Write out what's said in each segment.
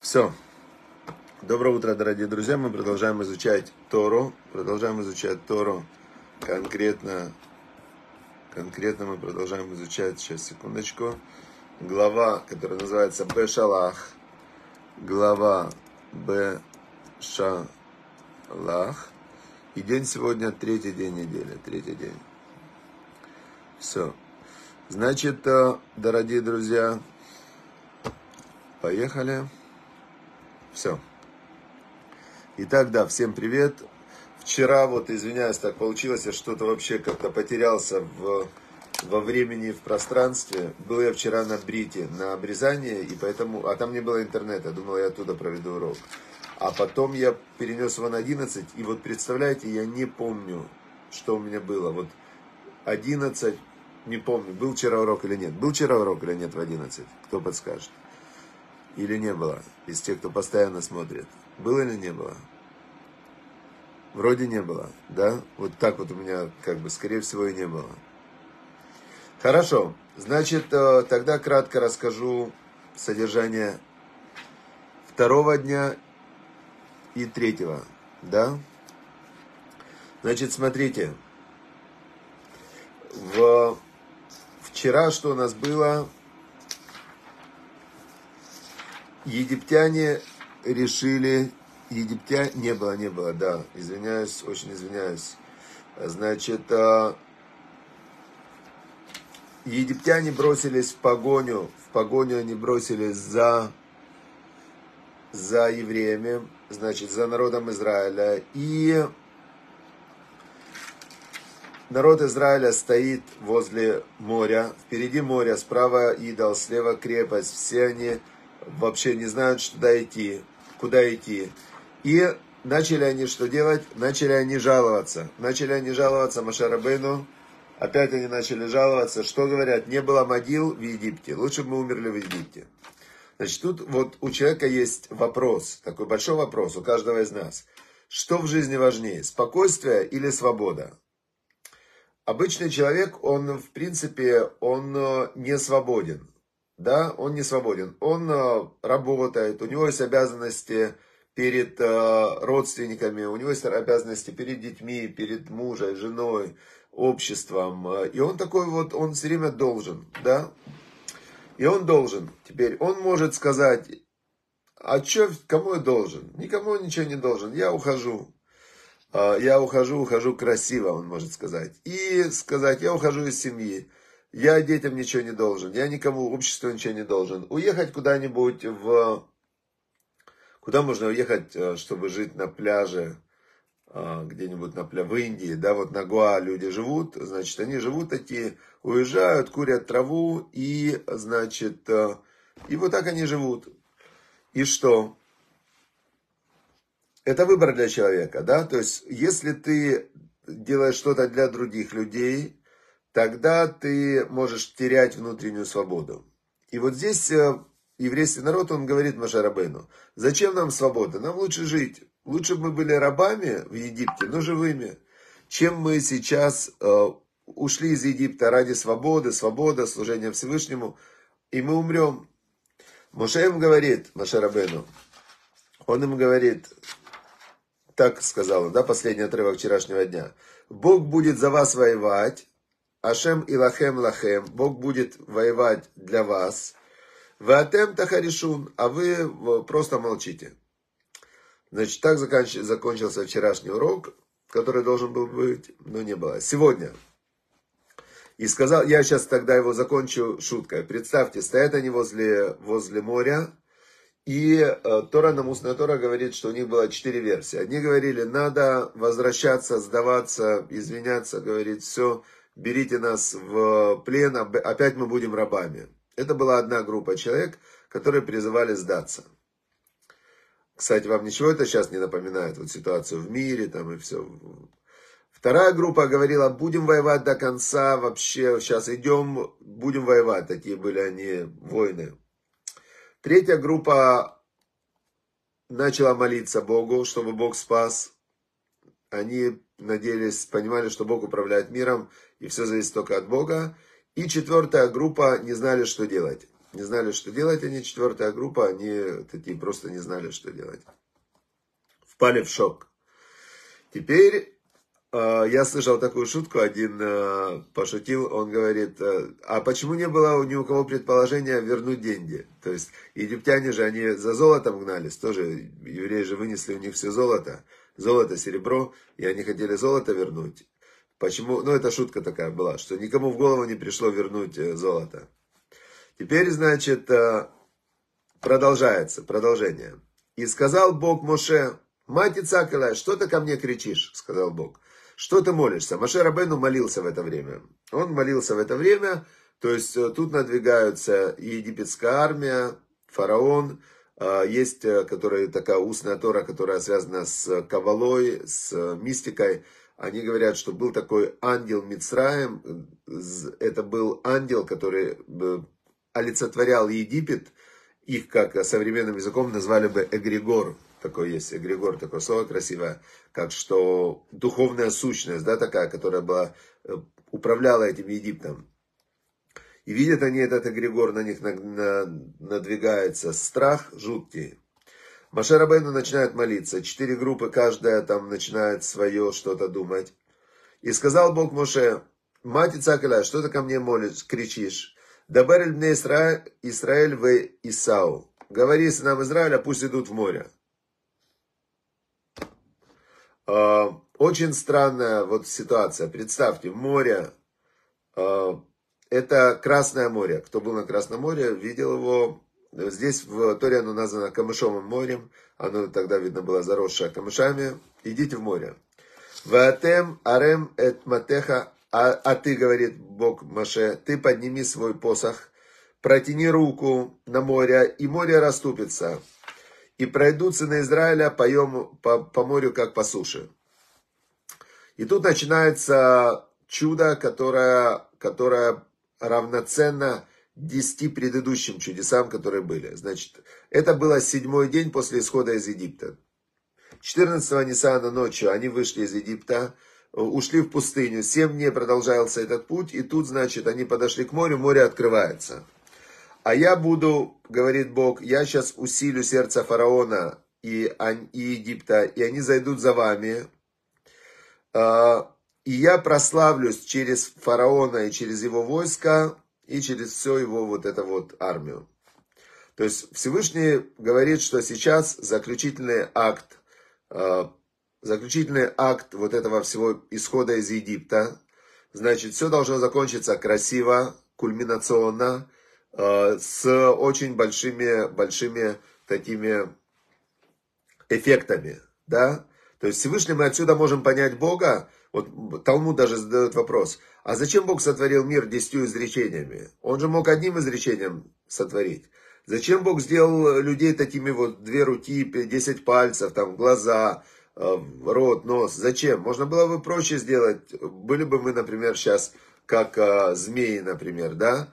Все. Доброе утро, дорогие друзья. Мы продолжаем изучать Тору. Продолжаем изучать Тору. Конкретно, конкретно мы продолжаем изучать, сейчас, секундочку, глава, которая называется Бешалах. Глава Бешалах. И день сегодня третий день недели, третий день. Все. Значит, э, дорогие друзья, поехали. Все. Итак, да, всем привет. Вчера, вот, извиняюсь, так получилось, я что-то вообще как-то потерялся в, во времени в пространстве. Был я вчера на Брите, на обрезании, и поэтому, а там не было интернета, думал, я оттуда проведу урок. А потом я перенес его на 11, и вот представляете, я не помню, что у меня было. Вот 11, не помню, был вчера урок или нет. Был вчера урок или нет в 11? Кто подскажет? Или не было? Из тех, кто постоянно смотрит. Было или не было? Вроде не было, да? Вот так вот у меня, как бы, скорее всего, и не было. Хорошо. Значит, э, тогда кратко расскажу содержание второго дня и третьего, да? Значит, смотрите. В... Вчера что у нас было? Египтяне решили, египтяне, не было, не было, да, извиняюсь, очень извиняюсь. Значит, а, египтяне бросились в погоню, в погоню они бросились за, за евреями, значит, за народом Израиля. И народ Израиля стоит возле моря, впереди моря, справа идол, слева крепость, все они вообще не знают, куда идти, куда идти. И начали они что делать? Начали они жаловаться. Начали они жаловаться Машарабейну. Опять они начали жаловаться. Что говорят? Не было могил в Египте. Лучше бы мы умерли в Египте. Значит, тут вот у человека есть вопрос, такой большой вопрос у каждого из нас. Что в жизни важнее, спокойствие или свобода? Обычный человек, он в принципе, он э, не свободен да, он не свободен. Он э, работает, у него есть обязанности перед э, родственниками, у него есть обязанности перед детьми, перед мужем, женой, обществом. Э, и он такой вот, он все время должен, да. И он должен. Теперь он может сказать, а что, кому я должен? Никому ничего не должен, я ухожу. Я ухожу, ухожу красиво, он может сказать. И сказать, я ухожу из семьи я детям ничего не должен, я никому, обществу ничего не должен. Уехать куда-нибудь в... Куда можно уехать, э, чтобы жить на пляже, э, где-нибудь на пля... в Индии, да, вот на Гуа люди живут, значит, они живут такие, уезжают, курят траву, и, значит, э, и вот так они живут. И что? Это выбор для человека, да, то есть, если ты делаешь что-то для других людей, тогда ты можешь терять внутреннюю свободу. И вот здесь э, еврейский народ, он говорит Машарабейну, зачем нам свобода? Нам лучше жить. Лучше бы мы были рабами в Египте, но живыми, чем мы сейчас э, ушли из Египта ради свободы, свобода, служения Всевышнему, и мы умрем. Моше им говорит, Машарабейну, он им говорит, так сказал он, да, последний отрывок вчерашнего дня, Бог будет за вас воевать, Ашем Илахем Лахем, Бог будет воевать для вас. Ватем Тахаришун, а вы просто молчите. Значит, так закончился вчерашний урок, который должен был быть, но не было. Сегодня. И сказал, я сейчас тогда его закончу шуткой. Представьте, стоят они возле, возле моря, и э, Тора, намустная Тора говорит, что у них было четыре версии. Одни говорили, надо возвращаться, сдаваться, извиняться, говорит, все, берите нас в плен, опять мы будем рабами. Это была одна группа человек, которые призывали сдаться. Кстати, вам ничего это сейчас не напоминает, вот ситуацию в мире там и все. Вторая группа говорила, будем воевать до конца, вообще сейчас идем, будем воевать. Такие были они воины. Третья группа начала молиться Богу, чтобы Бог спас. Они надеялись, понимали, что Бог управляет миром, и все зависит только от Бога. И четвертая группа не знали, что делать. не знали, что делать они, четвертая группа, они такие просто не знали, что делать. Впали в шок. Теперь э, я слышал такую шутку, один э, пошутил, он говорит, э, а почему не было ни у кого предположения вернуть деньги? То есть египтяне же, они за золотом гнались, тоже евреи же вынесли у них все золото, золото, серебро, и они хотели золото вернуть. Почему? Ну, это шутка такая была, что никому в голову не пришло вернуть э, золото. Теперь, значит, э, продолжается, продолжение. И сказал Бог Моше, мать Ицакала, что ты ко мне кричишь, сказал Бог. Что ты молишься? Моше Рабену молился в это время. Он молился в это время, то есть э, тут надвигаются египетская армия, фараон, есть которая, такая устная тора, которая связана с кавалой, с мистикой, они говорят, что был такой ангел Мицраем, это был ангел, который э, олицетворял Египет, их, как современным языком, назвали бы эгрегор, такой есть, эгрегор, такое слово красивое, как что духовная сущность, да, такая, которая была, э, управляла этим Египтом. И видят они этот эгрегор, на них надвигается страх жуткий. Маше Рабейну начинает молиться. Четыре группы, каждая там начинает свое что-то думать. И сказал Бог Моше, мать Ицакаля, что ты ко мне молишь, кричишь? Дабер мне Исраэль, Исраэль в Исау. Говори сынам Израиля, пусть идут в море. А, очень странная вот ситуация. Представьте, море, а, это Красное море. Кто был на Красном море, видел его Здесь в Торе оно названо камышовым морем. Оно тогда, видно, было заросшее камышами. Идите в море. Ватем арем эт матеха. А, а ты, говорит Бог Маше, ты подними свой посох, протяни руку на море, и море расступится. И пройдут сыны Израиля по, по, по морю, как по суше. И тут начинается чудо, которое, которое равноценно десяти предыдущим чудесам, которые были. Значит, это было седьмой день после исхода из Египта. 14-го Ниссана ночью они вышли из Египта, ушли в пустыню. Семь дней продолжался этот путь, и тут, значит, они подошли к морю, море открывается. А я буду, говорит Бог, я сейчас усилю сердце фараона и, и Египта, и они зайдут за вами. А, и я прославлюсь через фараона и через его войско, и через все его вот это вот армию. То есть Всевышний говорит, что сейчас заключительный акт, э, заключительный акт вот этого всего исхода из Египта, значит, все должно закончиться красиво, кульминационно, э, с очень большими, большими такими эффектами, да. То есть Всевышний мы отсюда можем понять Бога, вот Талмуд даже задает вопрос, а зачем Бог сотворил мир десятью изречениями? Он же мог одним изречением сотворить. Зачем Бог сделал людей такими вот две руки, десять пальцев, там глаза, э, рот, нос? Зачем? Можно было бы проще сделать. Были бы мы, например, сейчас как а, змеи, например, да?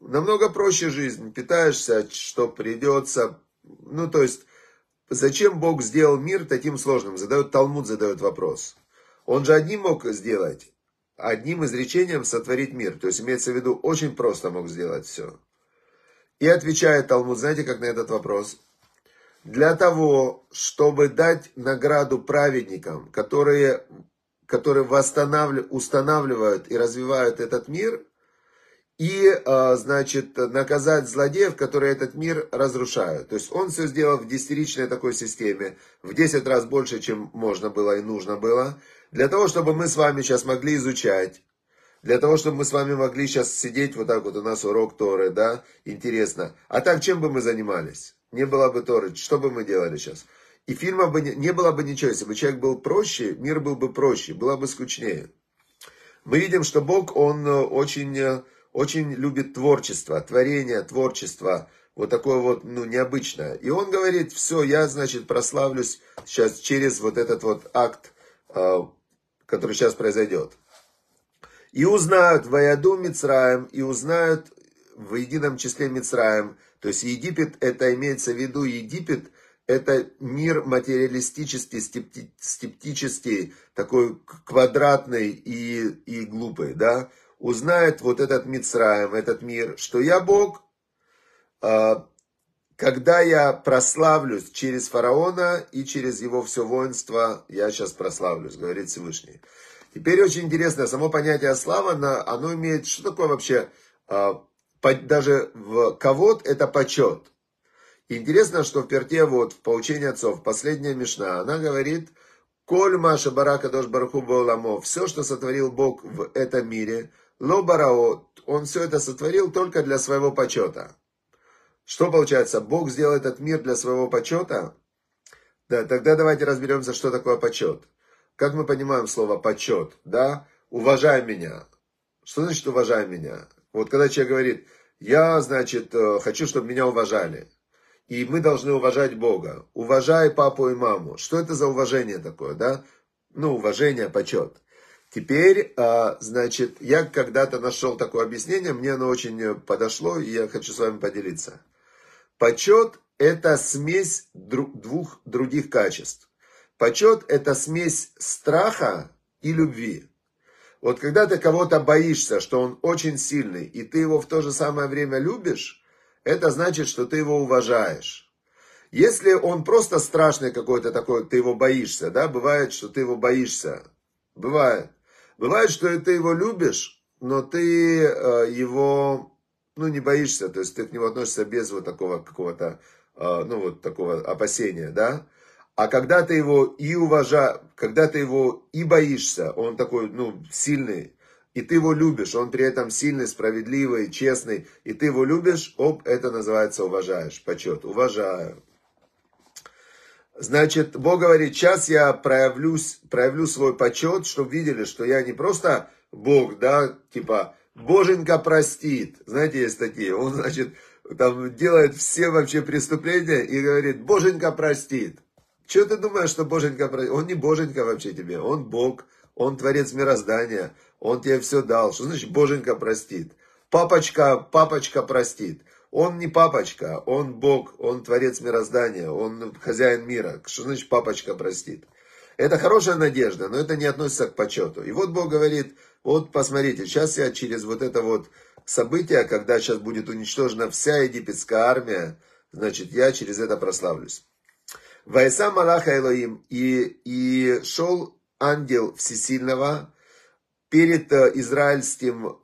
Намного проще жизнь. Питаешься, что придется. Ну, то есть, зачем Бог сделал мир таким сложным? Задает Талмуд, задает вопрос. Он же одним мог сделать, одним изречением сотворить мир. То есть имеется в виду, очень просто мог сделать все. И отвечает Талмуд, знаете, как на этот вопрос? Для того, чтобы дать награду праведникам, которые, которые восстанавливают, устанавливают и развивают этот мир, и, а, значит, наказать злодеев, которые этот мир разрушают. То есть он все сделал в десятиричной такой системе, в 10 раз больше, чем можно было и нужно было. Для того, чтобы мы с вами сейчас могли изучать, для того, чтобы мы с вами могли сейчас сидеть, вот так вот у нас урок Торы, да, интересно. А так, чем бы мы занимались? Не было бы Торы, что бы мы делали сейчас? И фильма бы не, не было бы ничего, если бы человек был проще, мир был бы проще, было бы скучнее. Мы видим, что Бог, Он э, очень, э, очень любит творчество, творение, творчество, вот такое вот, ну, необычное. И Он говорит, все, я, значит, прославлюсь сейчас через вот этот вот акт э, который сейчас произойдет. И узнают Ваяду Мицраем, и узнают в едином числе Мицраем. То есть Египет, это имеется в виду Египет, это мир материалистический, скептический, такой квадратный и, и глупый, да. узнает вот этот Мицраем, этот мир, что я Бог, а, когда я прославлюсь через фараона и через его все воинство, я сейчас прославлюсь, говорит Всевышний. Теперь очень интересно, само понятие слава, оно имеет, что такое вообще, а, даже в ковод это почет. Интересно, что в перте, вот в поучении отцов, последняя мешна, она говорит, Коль Маша Барака Дош Бараху Бауламо, все, что сотворил Бог в этом мире, Ло Барао, он все это сотворил только для своего почета. Что получается? Бог сделал этот мир для своего почета? Да, тогда давайте разберемся, что такое почет. Как мы понимаем слово почет? Да, уважай меня. Что значит уважай меня? Вот когда человек говорит, я, значит, э, хочу, чтобы меня уважали. И мы должны уважать Бога. Уважай папу и маму. Что это за уважение такое, да? Ну, уважение, почет. Теперь, а, значит, я когда-то нашел такое объяснение, мне оно очень подошло, и я хочу с вами поделиться. Почет – это смесь двух других качеств. Почет – это смесь страха и любви. Вот когда ты кого-то боишься, что он очень сильный, и ты его в то же самое время любишь, это значит, что ты его уважаешь. Если он просто страшный какой-то такой, ты его боишься, да, бывает, что ты его боишься. Бывает. Бывает, что ты его любишь, но ты э, его, ну, не боишься, то есть ты к нему относишься без вот такого какого-то, э, ну, вот такого опасения, да. А когда ты его и уважаешь, когда ты его и боишься, он такой, ну, сильный, и ты его любишь, он при этом сильный, справедливый, честный, и ты его любишь, оп, это называется уважаешь, почет, уважаю. Значит, Бог говорит, сейчас я проявлюсь, проявлю свой почет, чтобы видели, что я не просто Бог, да, типа, Боженька простит. Знаете, есть такие, он, значит, там делает все вообще преступления и говорит, Боженька простит. Что ты думаешь, что Боженька простит? Он не Боженька вообще тебе, он Бог, он творец мироздания, он тебе все дал. Что значит Боженька простит? Папочка, папочка простит. Он не папочка, он Бог, он творец мироздания, он хозяин мира. Что значит папочка простит? Это хорошая надежда, но это не относится к почету. И вот Бог говорит, вот посмотрите, сейчас я через вот это вот событие, когда сейчас будет уничтожена вся египетская армия, значит, я через это прославлюсь. Вайса Малаха Элоим, и, и шел ангел Всесильного перед э, израильским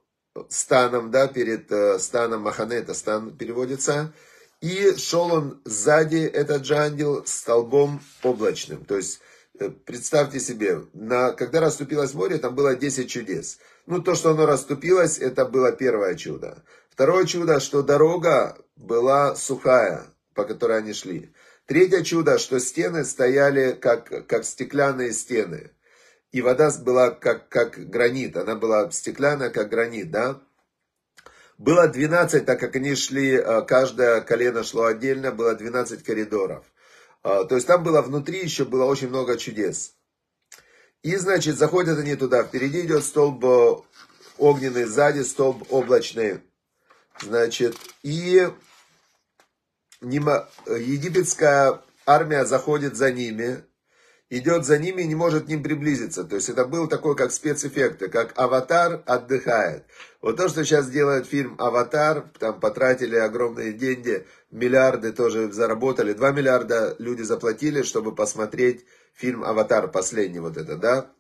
станом, да, перед э, станом Махане, это стан переводится, и шел он сзади, этот же ангел, столбом облачным. То есть, э, представьте себе, на, когда расступилось море, там было 10 чудес. Ну, то, что оно расступилось, это было первое чудо. Второе чудо, что дорога была сухая, по которой они шли. Третье чудо, что стены стояли как, как стеклянные стены. И вода была как, как гранит, она была стеклянная, как гранит, да. Было 12, так как они шли, э, каждое колено шло отдельно, было 12 коридоров. Э, то есть там было внутри еще было очень много чудес. И, значит, заходят они туда. Впереди идет столб э, огненный, сзади столб облачный. Значит, и египетская армия заходит за ними, идет за ними и не может к ним приблизиться. То есть это был такой, как спецэффекты, как «Аватар отдыхает». Вот то, что сейчас делает фильм «Аватар», там потратили огромные деньги, миллиарды тоже заработали, 2 миллиарда люди заплатили, чтобы посмотреть фильм «Аватар», последний вот это, да?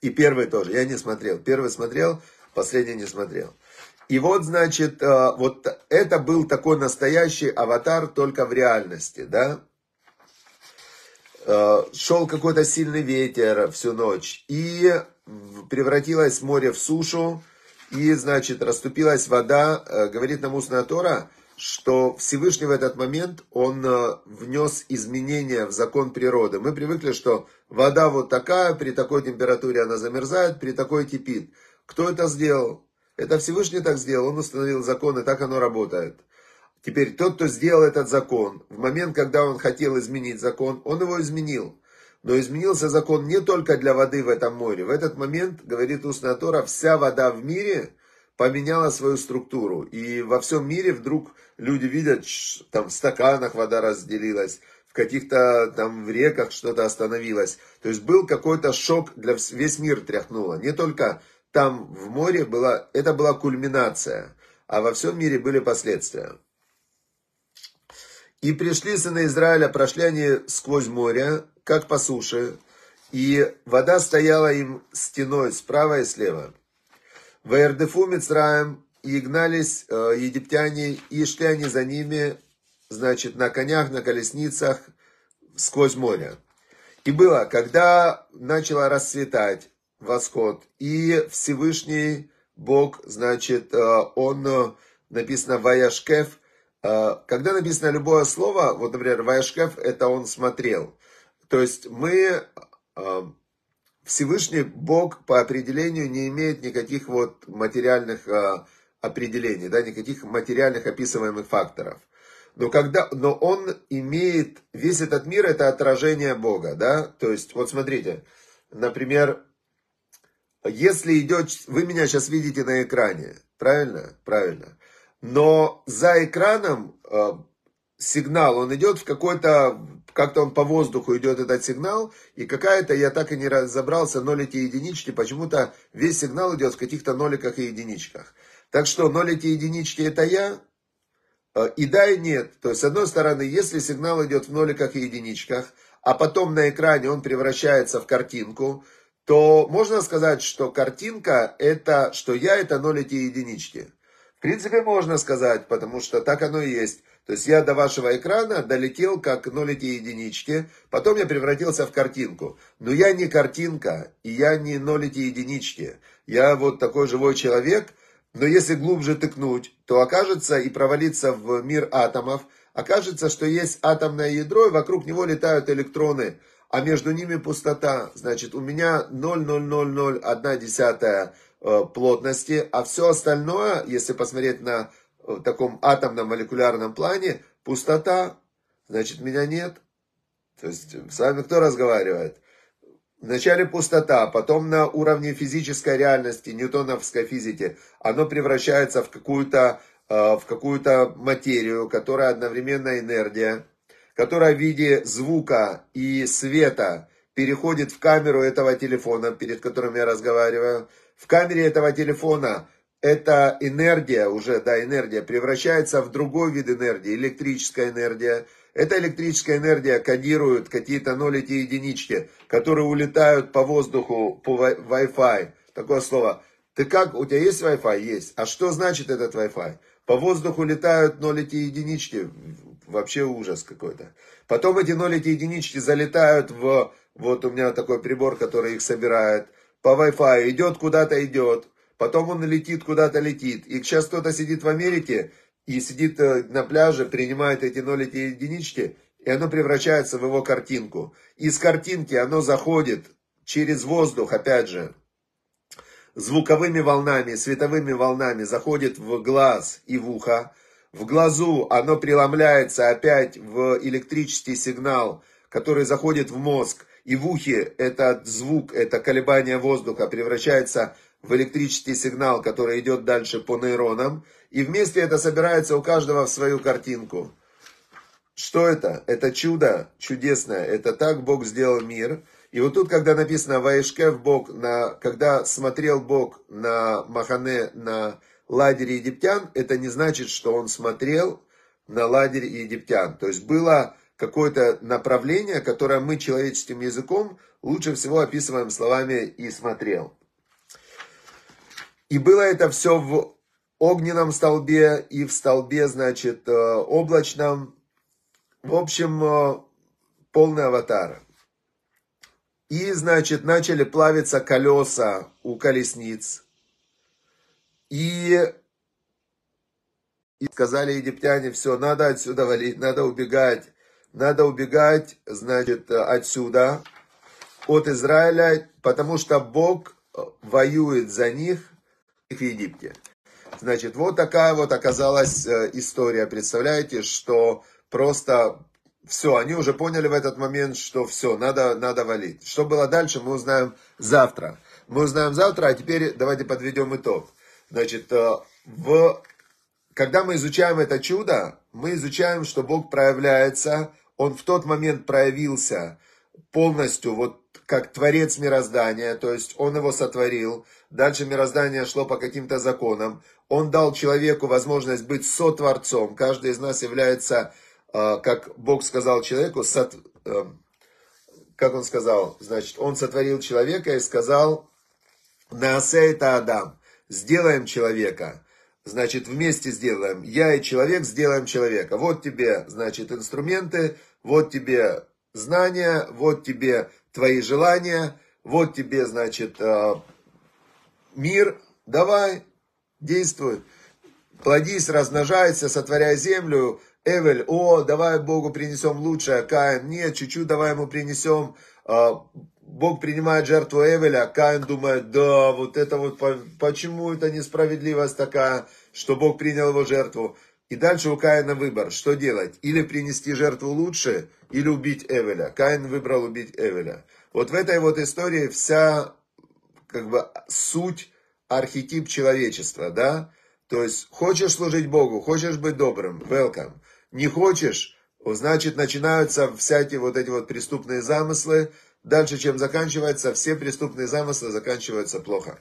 И первый тоже, я не смотрел. Первый смотрел, последний не смотрел. И вот, значит, э, вот это был такой настоящий аватар только в реальности, да? Э, шел какой-то сильный ветер всю ночь, и превратилось море в сушу, и, значит, расступилась вода, э, говорит нам устная Тора, что Всевышний в этот момент, он э, внес изменения в закон природы. Мы привыкли, что вода вот такая, при такой температуре она замерзает, при такой кипит. Кто это сделал? Это Всевышний так сделал, он установил закон, и так оно работает. Теперь тот, кто сделал этот закон, в момент, когда он хотел изменить закон, он его изменил. Но изменился закон не только для воды в этом море. В этот момент, говорит устная Тора, вся вода в мире поменяла свою структуру. И во всем мире вдруг люди видят, там в стаканах вода разделилась, в каких-то там в реках что-то остановилось. То есть был какой-то шок, для весь мир тряхнуло. Не только там в море была, это была кульминация, а во всем мире были последствия. И пришли сыны Израиля, прошли они сквозь море, как по суше, и вода стояла им стеной справа и слева. В Эрдефу Мицраем и гнались э, египтяне, и шли они за ними, значит, на конях, на колесницах, сквозь море. И было, когда начало расцветать восход, и Всевышний Бог, значит, э, он, э, написано Ваяшкев, когда написано любое слово, вот, например, Ваяшкев, это он смотрел. То есть мы Всевышний Бог по определению не имеет никаких вот материальных а, определений, да, никаких материальных описываемых факторов. Но, когда, но он имеет, весь этот мир это отражение Бога, да, то есть, вот смотрите, например, если идет, вы меня сейчас видите на экране, правильно? Правильно. Но за экраном э, сигнал, он идет в какой-то как-то он по воздуху идет этот сигнал, и какая-то, я так и не разобрался, нолики и единички, почему-то весь сигнал идет в каких-то ноликах и единичках. Так что нолики и единички это я, э, и да, и нет. То есть, с одной стороны, если сигнал идет в ноликах и единичках, а потом на экране он превращается в картинку, то можно сказать, что картинка это, что я это нолики и единички. В принципе, можно сказать, потому что так оно и есть. То есть я до вашего экрана долетел как нолики и единички, потом я превратился в картинку. Но я не картинка, и я не нолики и единички. Я вот такой живой человек, но если глубже тыкнуть, то окажется и провалиться в мир атомов, окажется, что есть атомное ядро, и вокруг него летают электроны, а между ними пустота. Значит, у меня 0,0001 десятая э, плотности, а все остальное, если посмотреть на в таком атомном молекулярном плане пустота, значит меня нет. То есть с вами кто разговаривает? Вначале пустота, потом на уровне физической реальности, ньютоновской физики, оно превращается в какую-то э, в какую-то материю, которая одновременно энергия, которая в виде звука и света переходит в камеру этого телефона, перед которым я разговариваю. В камере этого телефона эта энергия, уже, да, энергия, превращается в другой вид энергии, электрическая энергия. Эта электрическая энергия кодирует какие-то нолики и единички, которые улетают по воздуху, по Wi-Fi. Такое слово. Ты как, у тебя есть Wi-Fi? Есть. А что значит этот Wi-Fi? По воздуху летают нолики и единички. Вообще ужас какой-то. Потом эти нолики и единички залетают в, вот у меня такой прибор, который их собирает. По Wi-Fi идет куда-то идет потом он летит куда-то летит. И сейчас кто-то сидит в Америке и сидит э, на пляже, принимает эти нолики и единички, и оно превращается в его картинку. Из картинки оно заходит через воздух, опять же, звуковыми волнами, световыми волнами, заходит в глаз и в ухо. В глазу оно преломляется опять в электрический сигнал, который заходит в мозг. И в ухе этот звук, это колебание воздуха превращается в электрический сигнал, который идет дальше по нейронам, и вместе это собирается у каждого в свою картинку. Что это? Это чудо чудесное. Это так Бог сделал мир. И вот тут, когда написано Ваишкев Бог, на, когда смотрел Бог на Махане, на лагере египтян, это не значит, что он смотрел на лагерь египтян. То есть было какое-то направление, которое мы человеческим языком лучше всего описываем словами «и смотрел». И было это все в огненном столбе и в столбе, значит, э, облачном. В общем, э, полный аватар. И, значит, начали плавиться колеса у колесниц. И, и сказали египтяне, все, надо отсюда валить, надо убегать. Надо убегать, значит, отсюда, от Израиля, потому что Бог воюет за них – в Египте. Значит, вот такая вот оказалась э, история. Представляете, что просто все, они уже поняли в этот момент, что все, надо, надо валить. Что было дальше, мы узнаем завтра. Мы узнаем завтра, а теперь давайте подведем итог. Значит, э, в, когда мы изучаем это чудо, мы изучаем, что Бог проявляется, Он в тот момент проявился полностью, вот как творец мироздания, то есть он его сотворил. Дальше мироздание шло по каким-то законам. Он дал человеку возможность быть сотворцом. Каждый из нас является, э, как Бог сказал человеку, сот, э, как он сказал, значит, он сотворил человека и сказал, Наасе это Адам, сделаем человека. Значит, вместе сделаем. Я и человек сделаем человека. Вот тебе, значит, инструменты, вот тебе знания, вот тебе твои желания, вот тебе, значит, э, мир, давай, действуй. Плодись, размножайся, сотворяй землю. Эвель, о, давай Богу принесем лучшее. Каин, нет, чуть-чуть давай ему принесем. Бог принимает жертву Эвеля, Каин думает, да, вот это вот, почему это несправедливость такая, что Бог принял его жертву. И дальше у Каина выбор, что делать? Или принести жертву лучше, или убить Эвеля. Каин выбрал убить Эвеля. Вот в этой вот истории вся как бы суть, архетип человечества, да? То есть, хочешь служить Богу, хочешь быть добрым, welcome. Не хочешь, значит, начинаются всякие вот эти вот преступные замыслы. Дальше, чем заканчивается, все преступные замыслы заканчиваются плохо.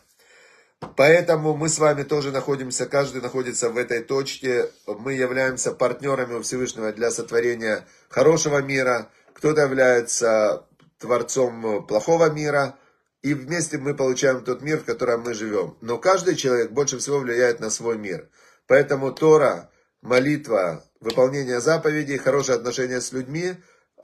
Поэтому мы с вами тоже находимся, каждый находится в этой точке. Мы являемся партнерами у Всевышнего для сотворения хорошего мира. Кто-то является творцом плохого мира. И вместе мы получаем тот мир, в котором мы живем. Но каждый человек больше всего влияет на свой мир. Поэтому Тора, молитва, выполнение заповедей, хорошие отношения с людьми,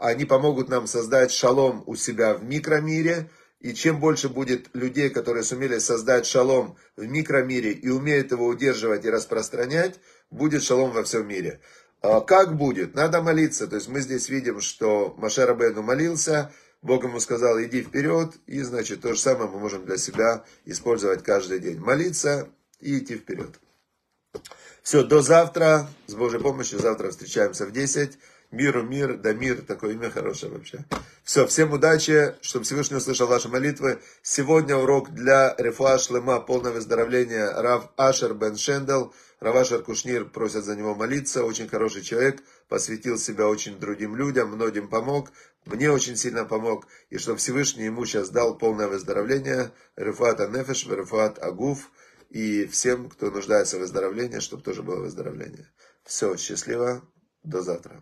они помогут нам создать шалом у себя в микромире – и чем больше будет людей, которые сумели создать шалом в микромире и умеют его удерживать и распространять, будет шалом во всем мире. А как будет? Надо молиться. То есть мы здесь видим, что Машер Абену молился, Бог ему сказал, иди вперед, и значит то же самое мы можем для себя использовать каждый день. Молиться и идти вперед. Все, до завтра. С Божьей помощью завтра встречаемся в 10. Миру мир, да мир, такое имя хорошее вообще. Все, всем удачи, чтобы Всевышний услышал ваши молитвы. Сегодня урок для Рефуа Шлема, полное выздоровление, Рав Ашер Бен Шендел. Рав Ашер Кушнир просят за него молиться, очень хороший человек, посвятил себя очень другим людям, многим помог, мне очень сильно помог. И чтобы Всевышний ему сейчас дал полное выздоровление, Рефуат Анефеш, Рефуат Агуф, и всем, кто нуждается в выздоровлении, чтобы тоже было выздоровление. Все, счастливо, до завтра.